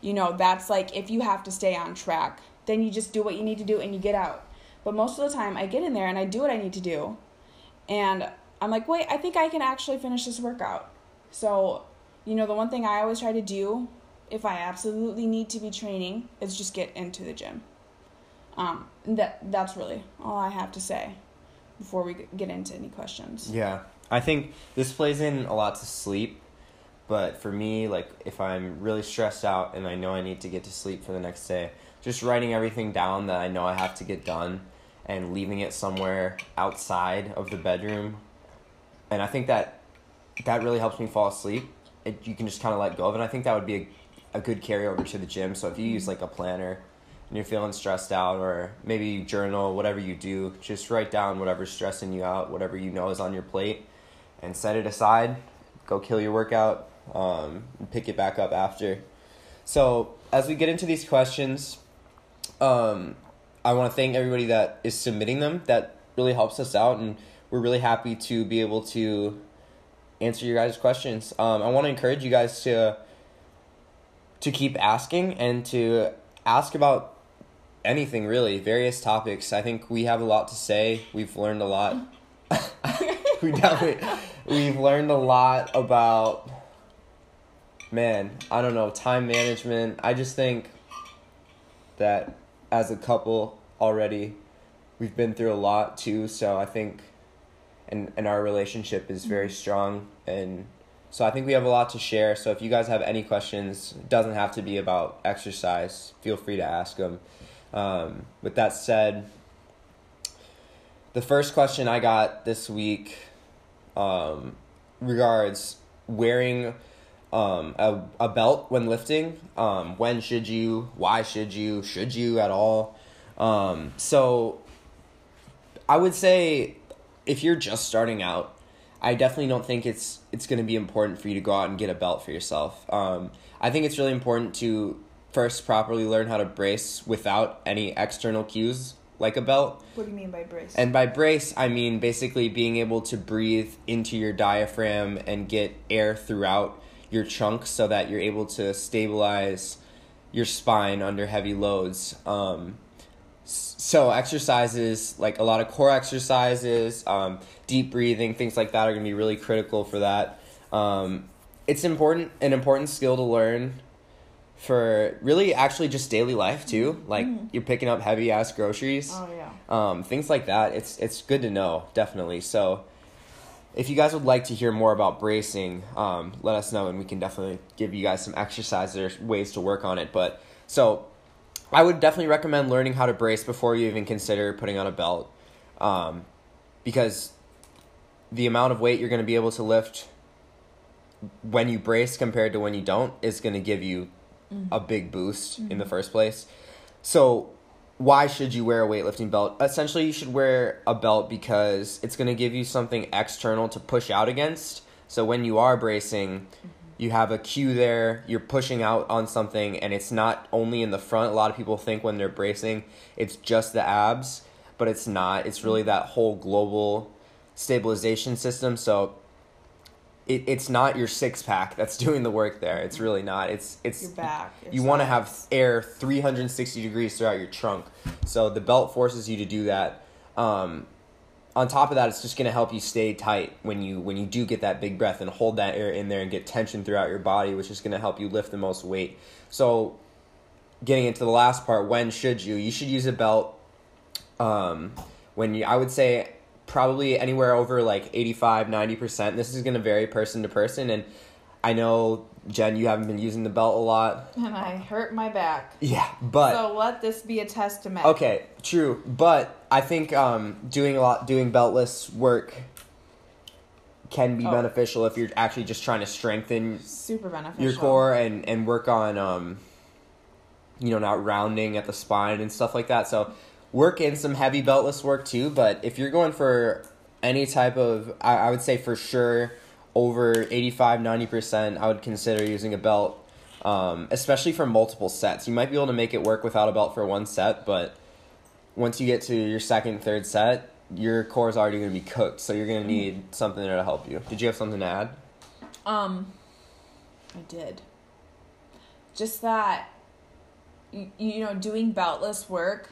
you know, that's like if you have to stay on track, then you just do what you need to do and you get out. But most of the time, I get in there and I do what I need to do. And I'm like, wait, I think I can actually finish this workout. So, you know, the one thing I always try to do if I absolutely need to be training is just get into the gym. Um, that that's really all I have to say before we get into any questions. Yeah, I think this plays in a lot to sleep, but for me, like if I'm really stressed out and I know I need to get to sleep for the next day, just writing everything down that I know I have to get done and leaving it somewhere outside of the bedroom and I think that that really helps me fall asleep. It, you can just kind of let go of it. And I think that would be a, a good carryover to the gym. So if you use like a planner and you're feeling stressed out, or maybe you journal, whatever you do, just write down whatever's stressing you out, whatever you know is on your plate, and set it aside. Go kill your workout, um, and pick it back up after. So as we get into these questions, um, I want to thank everybody that is submitting them. That really helps us out and we're really happy to be able to answer your guys' questions. Um, I want to encourage you guys to to keep asking and to ask about anything really, various topics. I think we have a lot to say. We've learned a lot. we definitely we've learned a lot about man, I don't know, time management. I just think that as a couple already we've been through a lot too, so I think and and our relationship is very strong and so I think we have a lot to share. So if you guys have any questions, doesn't have to be about exercise. Feel free to ask them. Um, with that said, the first question I got this week um, regards wearing um, a, a belt when lifting. Um, when should you? Why should you? Should you at all? Um, so I would say if you're just starting out, I definitely don't think it's it's going to be important for you to go out and get a belt for yourself. Um, I think it's really important to first properly learn how to brace without any external cues like a belt. What do you mean by brace? And by brace, I mean basically being able to breathe into your diaphragm and get air throughout your trunk so that you're able to stabilize your spine under heavy loads. Um, so exercises like a lot of core exercises, um, deep breathing, things like that are going to be really critical for that. Um, it's important, an important skill to learn for really actually just daily life too. Like Mhm. you're picking up heavy ass groceries, oh yeah. um, things like that. It's it's good to know definitely. So if you guys would like to hear more about bracing, um, let us know and we can definitely give you guys some exercises or ways to work on it. But so I would definitely recommend learning how to brace before you even consider putting on a belt, um, because the amount of weight you're going to be able to lift when you brace compared to when you don't is going to give you a big boost in the first place. So, why should you wear a weightlifting belt? Essentially, you should wear a belt because it's going to give you something external to push out against. So, when you are bracing, mm-hmm. you have a cue there, you're pushing out on something, and it's not only in the front. A lot of people think when they're bracing, it's just the abs, but it's not. It's really mm-hmm. that whole global stabilization system. So, it, it's not your six pack that's doing the work there. It's really not. It's it's Your back. your you want to have air 360 degrees throughout your trunk. So the belt forces you to do that. Um, on top of that, it's just going to help you stay tight when you when you do get that big breath and hold that air in there and get tension throughout your body, which is going to help you lift the most weight. So, getting into the last part, when should you? You should use a belt. Um, when you, I would say probably anywhere over like 85 90% this is going to vary person to person and i know jen you haven't been using the belt a lot And I hurt my back. yeah but so let this be a testament. okay true but i think um, doing a lot doing beltless work can be Oh. beneficial if you're actually just trying to strengthen Super beneficial. your core and and work on um you know not rounding at the spine and stuff like that so work in some heavy beltless work too but if you're going for any type of i, I would say for sure over 85 90% i would consider using a belt um, especially for multiple sets. You might be able to make it work without a belt for one set but once you get to your second third set your core is already going to be cooked so you're going to need something there to help you. Did you have something to add? Um, I did. Just that, you, you know, doing beltless work,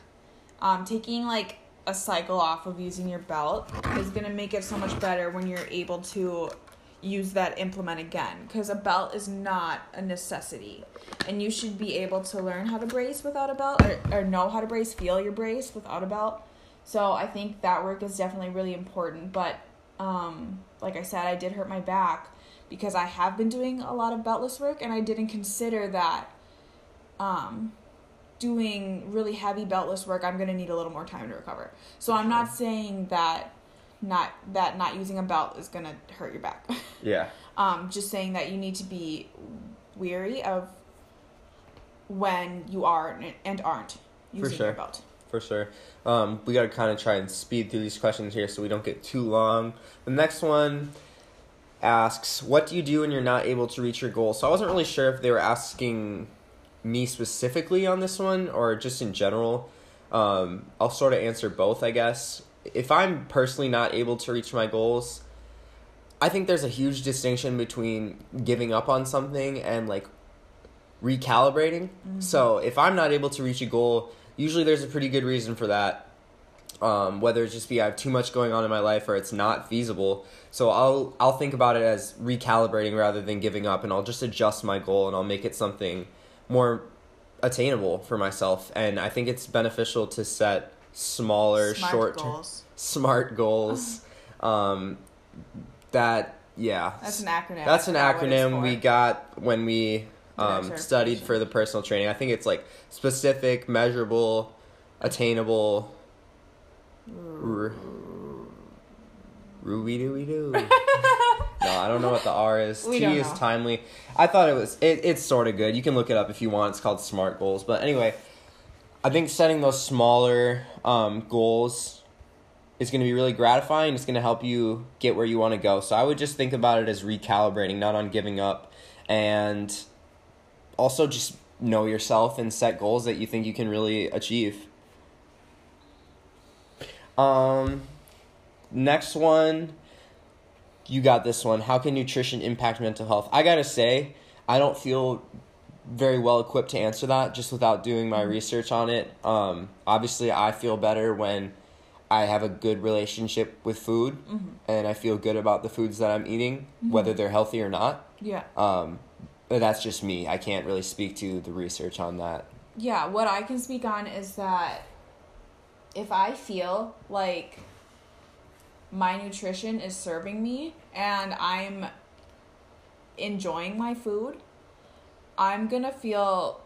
um, taking like a cycle off of using your belt is gonna make it so much better when you're able to use that implement again. Because a belt is not a necessity, and you should be able to learn how to brace without a belt, or, or know how to brace, feel your brace without a belt. So I think that work is definitely really important. But um, like I said, I did hurt my back because I have been doing a lot of beltless work and I didn't consider that um, doing really heavy beltless work I'm going to need a little more time to recover. So I'm not saying that not that not using a belt is going to hurt your back. yeah um, just saying that you need to be weary of when you are and aren't using sure. your belt. For sure. Um, we got to kind of try and speed through these questions here so we don't get too long. The next one asks, What do you do when you're not able to reach your goal? So I wasn't really sure if they were asking me specifically on this one or just in general. Um, I'll sort of answer both, I guess. If I'm personally not able to reach my goals, I think there's a huge distinction between giving up on something and like recalibrating. So if I'm not able to reach a goal, usually there's a pretty good reason for that. Um, whether it's just be I have too much going on in my life or it's not feasible. So I'll I'll think about it as recalibrating rather than giving up, and I'll just adjust my goal and I'll make it something more attainable for myself. And I think it's beneficial to set smaller, Smart short term goals. smart goals. Um, that yeah. That's an acronym. That's an I forgot what it's acronym we got when we um, studied for the personal training. I think it's like specific, measurable, attainable. R- Rooby dooby doo. no, I don't know what the R is. T is timely. I thought it was. It, it's sort of good. You can look it up if you want. It's called Smart Goals. But anyway, I think setting those smaller um, goals is going to be really gratifying. It's going to help you get where you want to go. So I would just think about it as recalibrating, not on giving up, and also just know yourself and set goals that you think you can really achieve. Um, next one, you got this one. How can nutrition impact mental health? I gotta say, I don't feel very well equipped to answer that just without doing my research on it. Um, obviously, I feel better when I have a good relationship with food and I feel good about the foods that I'm eating, whether they're healthy or not. Yeah. Um, but that's just me. I can't really speak to the research on that. Yeah, what I can speak on is that if I feel like my nutrition is serving me and I'm enjoying my food, I'm gonna feel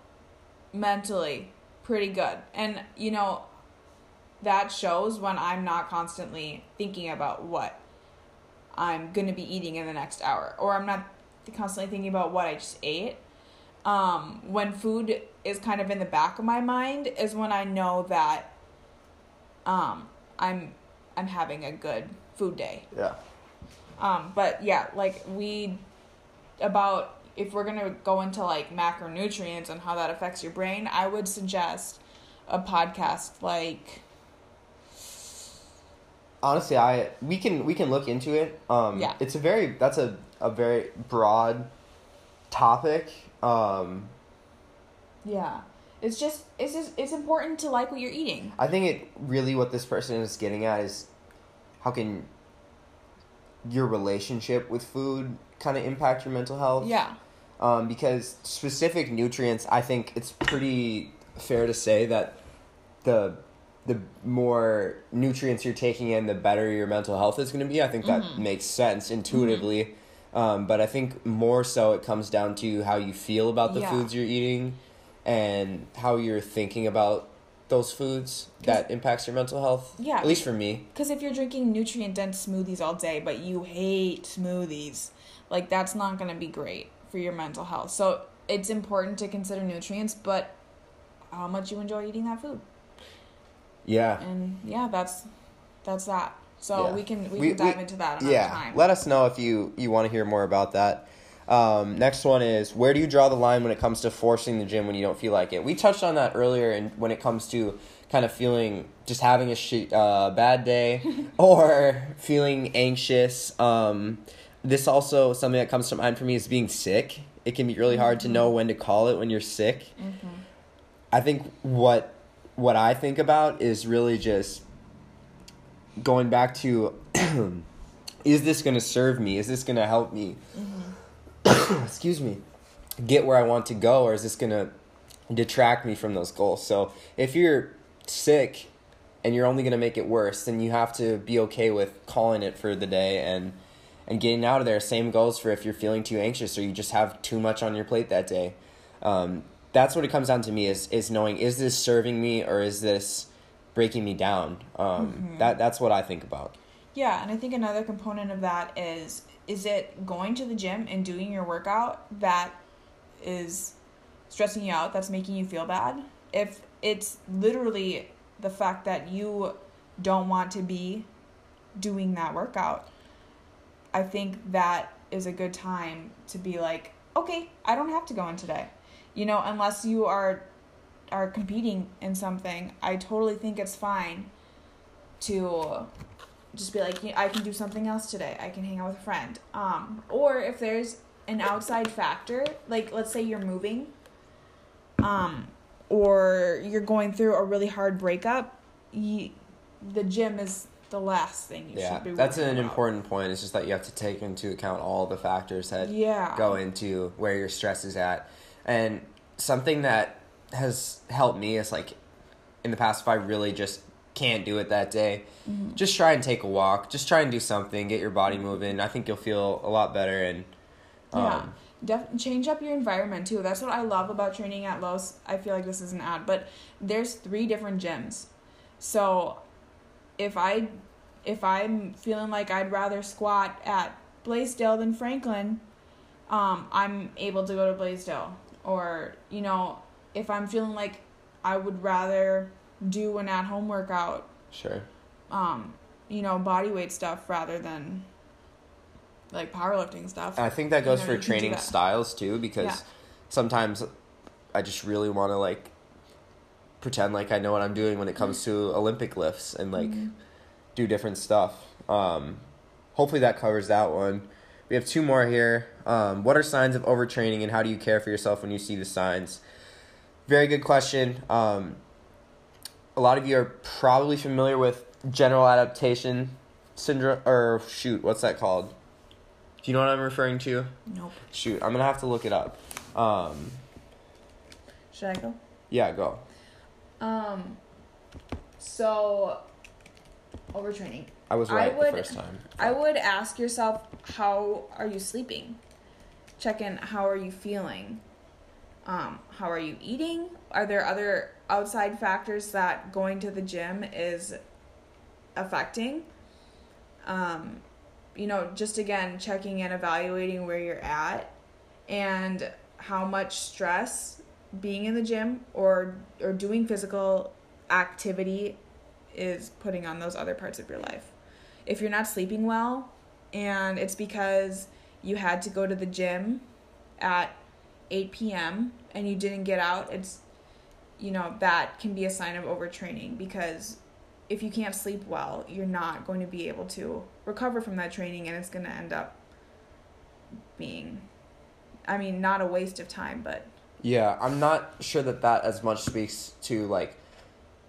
mentally pretty good. And, you know, that shows when I'm not constantly thinking about what I'm gonna be eating in the next hour, or I'm not constantly thinking about what I just ate um, when food is kind of in the back of my mind is when I know that um, I'm I'm having a good food day. Yeah. Um, but yeah, like we about if we're gonna go into like macronutrients and how that affects your brain, I would suggest a podcast like honestly i we can we can look into it um Yeah. it's a very that's a, a very broad topic um yeah. It's just it's just it's important to like what you're eating. i think it really what this person is getting at is how can your relationship with food kind of impact your mental health Yeah. um, because specific nutrients, I think it's pretty fair to say that the the more nutrients you're taking in, the better your mental health is going to be. I think that makes sense intuitively, um, but I think more so it comes down to how you feel about the Yeah. foods you're eating and how you're thinking about those foods that impacts your mental health. Yeah. at least for me. Because if you're drinking nutrient dense smoothies all day, but you hate smoothies, like that's not going to be great for your mental health. So it's important to consider nutrients, but how much you enjoy eating that food. Yeah. And yeah, that's that's that. So Yeah. we can we, We- can dive we- into that yeah time. let us know if you you want to hear more about that um, next one is where do you draw the line when it comes to forcing the gym when you don't feel like it? We touched on that earlier and when it comes to kind of feeling just having a sh- uh, bad day or feeling anxious. Um, this also something that comes to mind for me is being sick. It can be really hard to know when to call it when you're sick. I think what what i think about is really just going back to is this going to serve me? Is this going to help me excuse me get where i want to go or is this to detract me from those goals? So if you're sick and you're only to make it worse then you have to be okay with calling it for the day and and getting out of there. Same goes for if you're feeling too anxious or you just have too much on your plate that day. Um, that's what it comes down to me is is knowing is this serving me or is this breaking me down? Um, that that's what i think about Yeah, and I think another component of that is is it going to the gym and doing your workout that is stressing you out, that's making you feel bad? If it's literally the fact that you don't want to be doing that workout, I think that is a good time to be like, okay, I don't have to go in today. You know, unless you are are competing in something, I totally think it's fine to just be like, "Yeah, I can do something else today. I can hang out with a friend. Um, or if there's an outside factor, like let's say you're moving, um, or you're going through a really hard breakup, you, the gym is the last thing you yeah should be. Yeah, that's an about. important point it's just that you have to take into account all the factors that Yeah. go into where your stress is at and something that has helped me is like in the past if i really just can't do it that day, Mm-hmm. just try and take a walk. Just try and do something. Get your body moving. I think you'll feel a lot better. And um, Yeah. Def- change up your environment too. That's what I love about training at Los. I feel like this is an ad, but there's three different gyms. So if I if I'm feeling like I'd rather squat at Blaisdell than Franklin, um, I'm able to go to Blaisdell. Or, you know, if I'm feeling like I would rather do an at home workout, sure. um, you know, body weight stuff rather than like powerlifting stuff. I think that goes You know, for you can do training styles too, because Yeah. sometimes I just really want to like pretend like I know what I'm doing when it comes to Olympic lifts and like Mhm. do different stuff. Um, hopefully that covers that one. We have two more here. Um, what are signs of overtraining and how do you care for yourself when you see the signs? Very good question. Um, a lot of you are probably familiar with general adaptation syndrome, or shoot, what's that called? Do you know what I'm referring to? Nope. Shoot, I'm gonna have to look it up. Um, Should I go? yeah, go. Um. So, overtraining. I was right I would- the first time. I would ask yourself, how are you sleeping? Check in. How are you feeling? Um, how are you eating? Are there other outside factors that going to the gym is affecting? Um, you know, just again checking and evaluating where you're at and how much stress being in the gym or or doing physical activity is putting on those other parts of your life. If you're not sleeping well and it's because you had to go to the gym at 8 p.m. and you didn't get out, it's you know, that can be a sign of overtraining because if you can't sleep well, you're not going to be able to recover from that training and it's going to end up being I mean, not a waste of time, but Yeah, I'm not sure that that as much speaks to like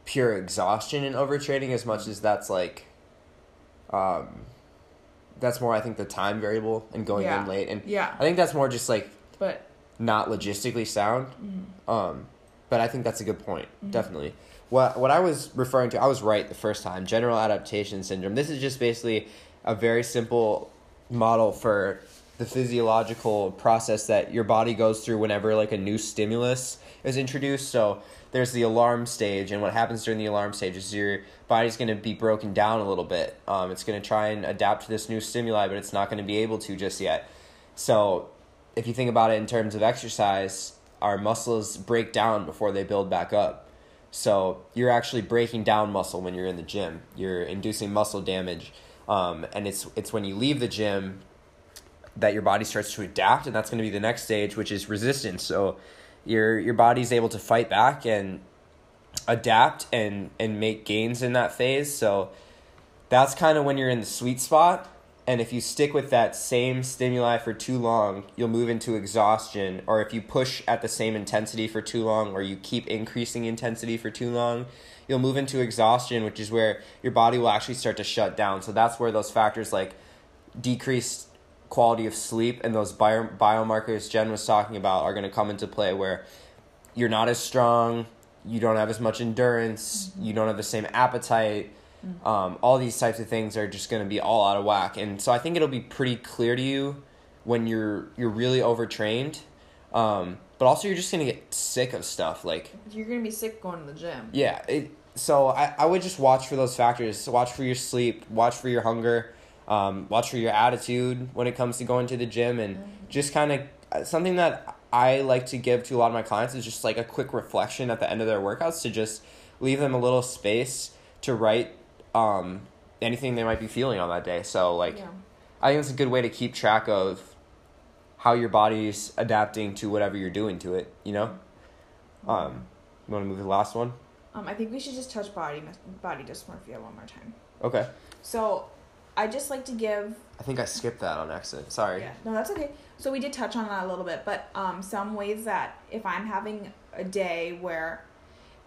pure exhaustion and overtraining as much as that's like um that's more I think the time variable and going Yeah. in late and yeah. I think that's more just like But not logistically sound. mm, Um but I think that's a good point, Mhm. definitely. What what I was referring to, I was right the first time. General adaptation syndrome. This is just basically a very simple model for the physiological process that your body goes through whenever like a new stimulus is introduced. So there's the alarm stage, and what happens during the alarm stage is your body's going to be broken down a little bit. Um, it's going to try and adapt to this new stimuli, but it's not going to be able to just yet. So if you think about it in terms of exercise, our muscles break down before they build back up. So you're actually breaking down muscle when you're in the gym. You're inducing muscle damage, um, and it's it's when you leave the gym that your body starts to adapt, and that's going to be the next stage, which is resistance. So your your body's able to fight back and adapt and and make gains in that phase. So that's kind of when you're in the sweet spot. And if you stick with that same stimuli for too long, you'll move into exhaustion. Or if you push at the same intensity for too long, or you keep increasing intensity for too long, you'll move into exhaustion, which is where your body will actually start to shut down. So that's where those factors like decreased quality of sleep and those bio- biomarkers Jen was talking about are going to come into play where you're not as strong, you don't have as much endurance, mm-hmm. you don't have the same appetite. Um, all these types of things are just going to be all out of whack, and so I think it'll be pretty clear to you when you're you're really overtrained, um, but also you're just going to get sick of stuff. Like you're gonna be sick going to the gym. yeah, it, so I, I would just watch for those factors. Watch for your sleep. Watch for your hunger. Um, watch for your attitude when it comes to going to the gym, and just kind of something that I like to give to a lot of my clients is just like a quick reflection at the end of their workouts to just leave them a little space to write um, anything they might be feeling on that day. So like, Yeah. I think it's a good way to keep track of how your body's adapting to whatever you're doing to it. You know. Um, you want to move to the last one? Um, I think we should just touch body body dysmorphia one more time. Okay. So, I just like to give. I think I skipped that on accident. Sorry. Yeah, no, that's okay. So we did touch on that a little bit, but um, some ways that if I'm having a day where,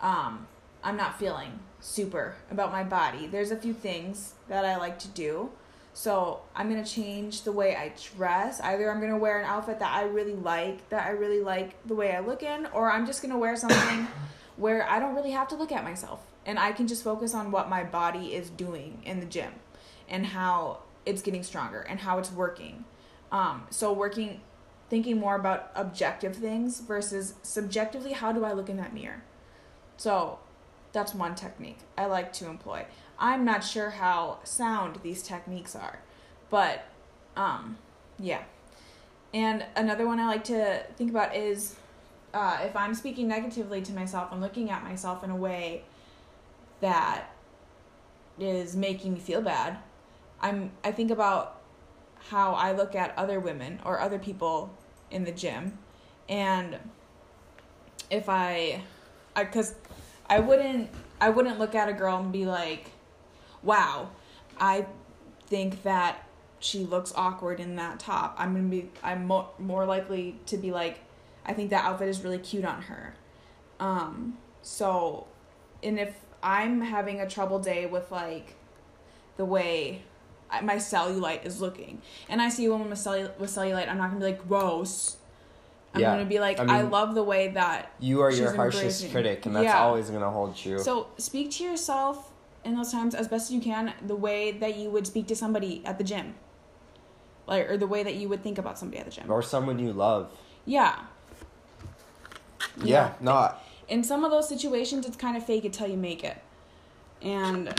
um, I'm not feeling super about my body, there's a few things that I like to do. So I'm gonna change the way I dress. Either I'm gonna wear an outfit that I really like, that I really like the way I look in, or I'm just gonna wear something where I don't really have to look at myself and I can just focus on what my body is doing in the gym and how it's getting stronger and how it's working. Um, so working, thinking more about objective things versus subjectively, how do I look in that mirror? So that's one technique I like to employ. I'm not sure how sound these techniques are, but um, yeah. And another one I like to think about is uh, if I'm speaking negatively to myself, I'm looking at myself in a way that is making me feel bad. I'm I think about how I look at other women or other people in the gym and if I I cuz I wouldn't I wouldn't look at a girl and be like, "Wow, I think that she looks awkward in that top." I'm going to be I'm mo- more likely to be like, "I think that outfit is really cute on her." Um so and if I'm having a trouble day with like the way my cellulite is looking, and I see a woman with, cellu- with cellulite, I'm not gonna be like gross. I'm Yeah, gonna be like, I I, love the way that You are your harshest embracing- critic, and that's Yeah. always gonna hold true. So speak to yourself in those times as best as you can, the way that you would speak to somebody at the gym, like or the way that you would think about somebody at the gym. or someone you love. Yeah. Yeah, no, I- in some of those situations it's kind of fake it till you make it and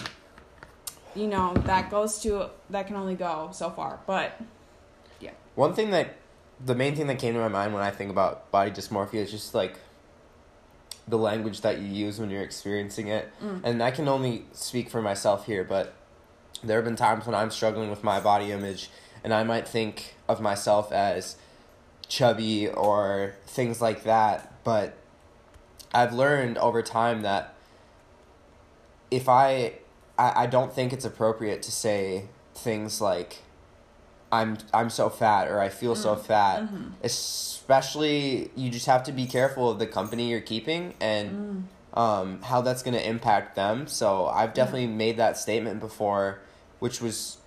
you know that goes to that can only go so far but yeah. One thing that, the main thing that came to my mind when I think about body dysmorphia is just like the language that you use when you're experiencing it. Mm. And I can only speak for myself here, but there have been times when I'm struggling with my body image and I might think of myself as chubby or things like that. But I've learned over time that if I, I, I don't think it's appropriate to say things like, I'm I'm so fat or I feel so fat. Mhm. Especially you just have to be careful of the company you're keeping and um, how that's going to impact them. So I've definitely made that statement before, which was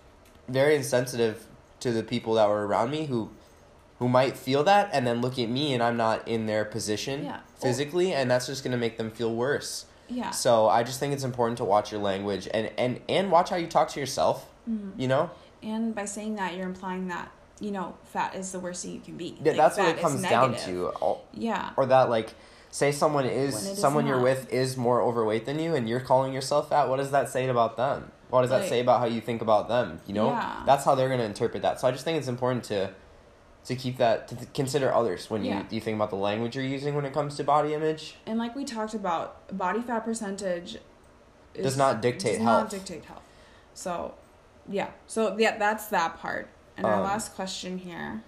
very insensitive to the people that were around me who who might feel that and then look at me and I'm not in their position Yeah. physically and that's just going to make them feel worse. yeah So I just think it's important to watch your language and and and watch how you talk to yourself, Mhm. you know? And by saying that you're implying that you know fat is the worst thing you can be Yeah, Like, that's what it comes down to. Or- yeah Or that like say someone is is someone you're with is more overweight than you and you're calling yourself fat, what does that say about them? What does that say about how you think about them? You know? Yeah. That's how they're going to interpret that. So I just think it's important to to keep that to th- consider others when Yeah. you you think about the language you're using when it comes to body image. and like we talked about body fat percentage is, Does not dictate does health. not dictate health so yeah so yeah that's that part and our Um, last question here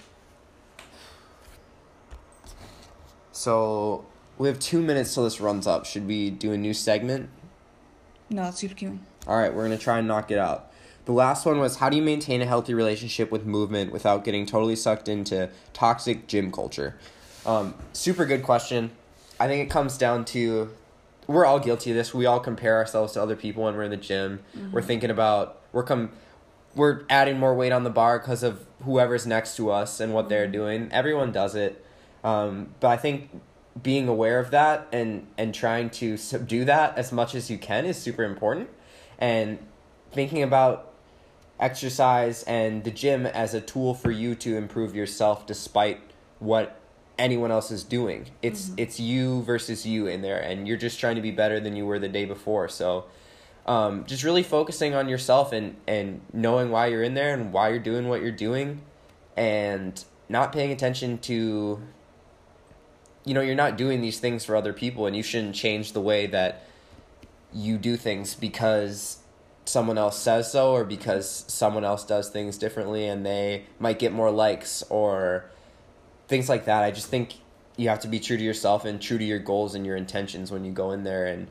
So we have 2 minutes till this runs up. Should we do a new segment? no let's keep going All right, we're going to try and knock it out. The last one was how do you maintain a healthy relationship with movement without getting totally sucked into toxic gym culture? Um, super good question. I think it comes down to we're all guilty of this. We all compare ourselves to other people when we're in the gym. We're thinking about we're com- we're adding more weight on the bar because of whoever's next to us and what they're doing. Everyone does it, um, but I think being aware of that and and trying to subdue that as much as you can is super important. And thinking about exercise and the gym as a tool for you to improve yourself despite what anyone else is doing. It's it's you versus you in there and you're just trying to be better than you were the day before. So um, just really focusing on yourself and and knowing why you're in there and why you're doing what you're doing and not paying attention to you know, you're not doing these things for other people and you shouldn't change the way that you do things because someone else says so or because someone else does things differently and they might get more likes or things like that. I just think you have to be true to yourself and true to your goals and your intentions when you go in there and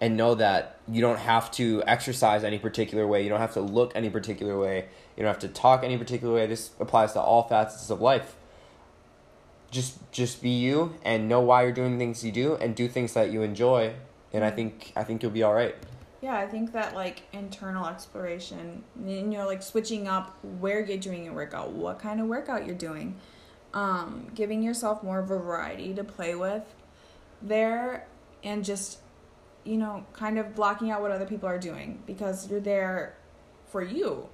and know that you don't have to exercise any particular way. You don't have to look any particular way. You don't have to talk any particular way. This applies to all facets of life. Just just be you and know why you're doing things you do and do things that you enjoy. And I think I think you'll be all right. Yeah, I think that like internal exploration, you know, like switching up where you're doing your workout, what kind of workout you're doing, um, giving yourself more variety to play with there, and just, you know, kind of blocking out what other people are doing because you're there for you.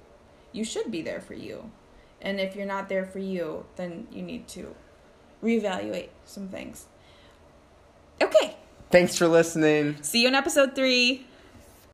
You should be there for you. And if you're not there for you, then you need to reevaluate some things. Okay. Thanks for listening. See you in episode three.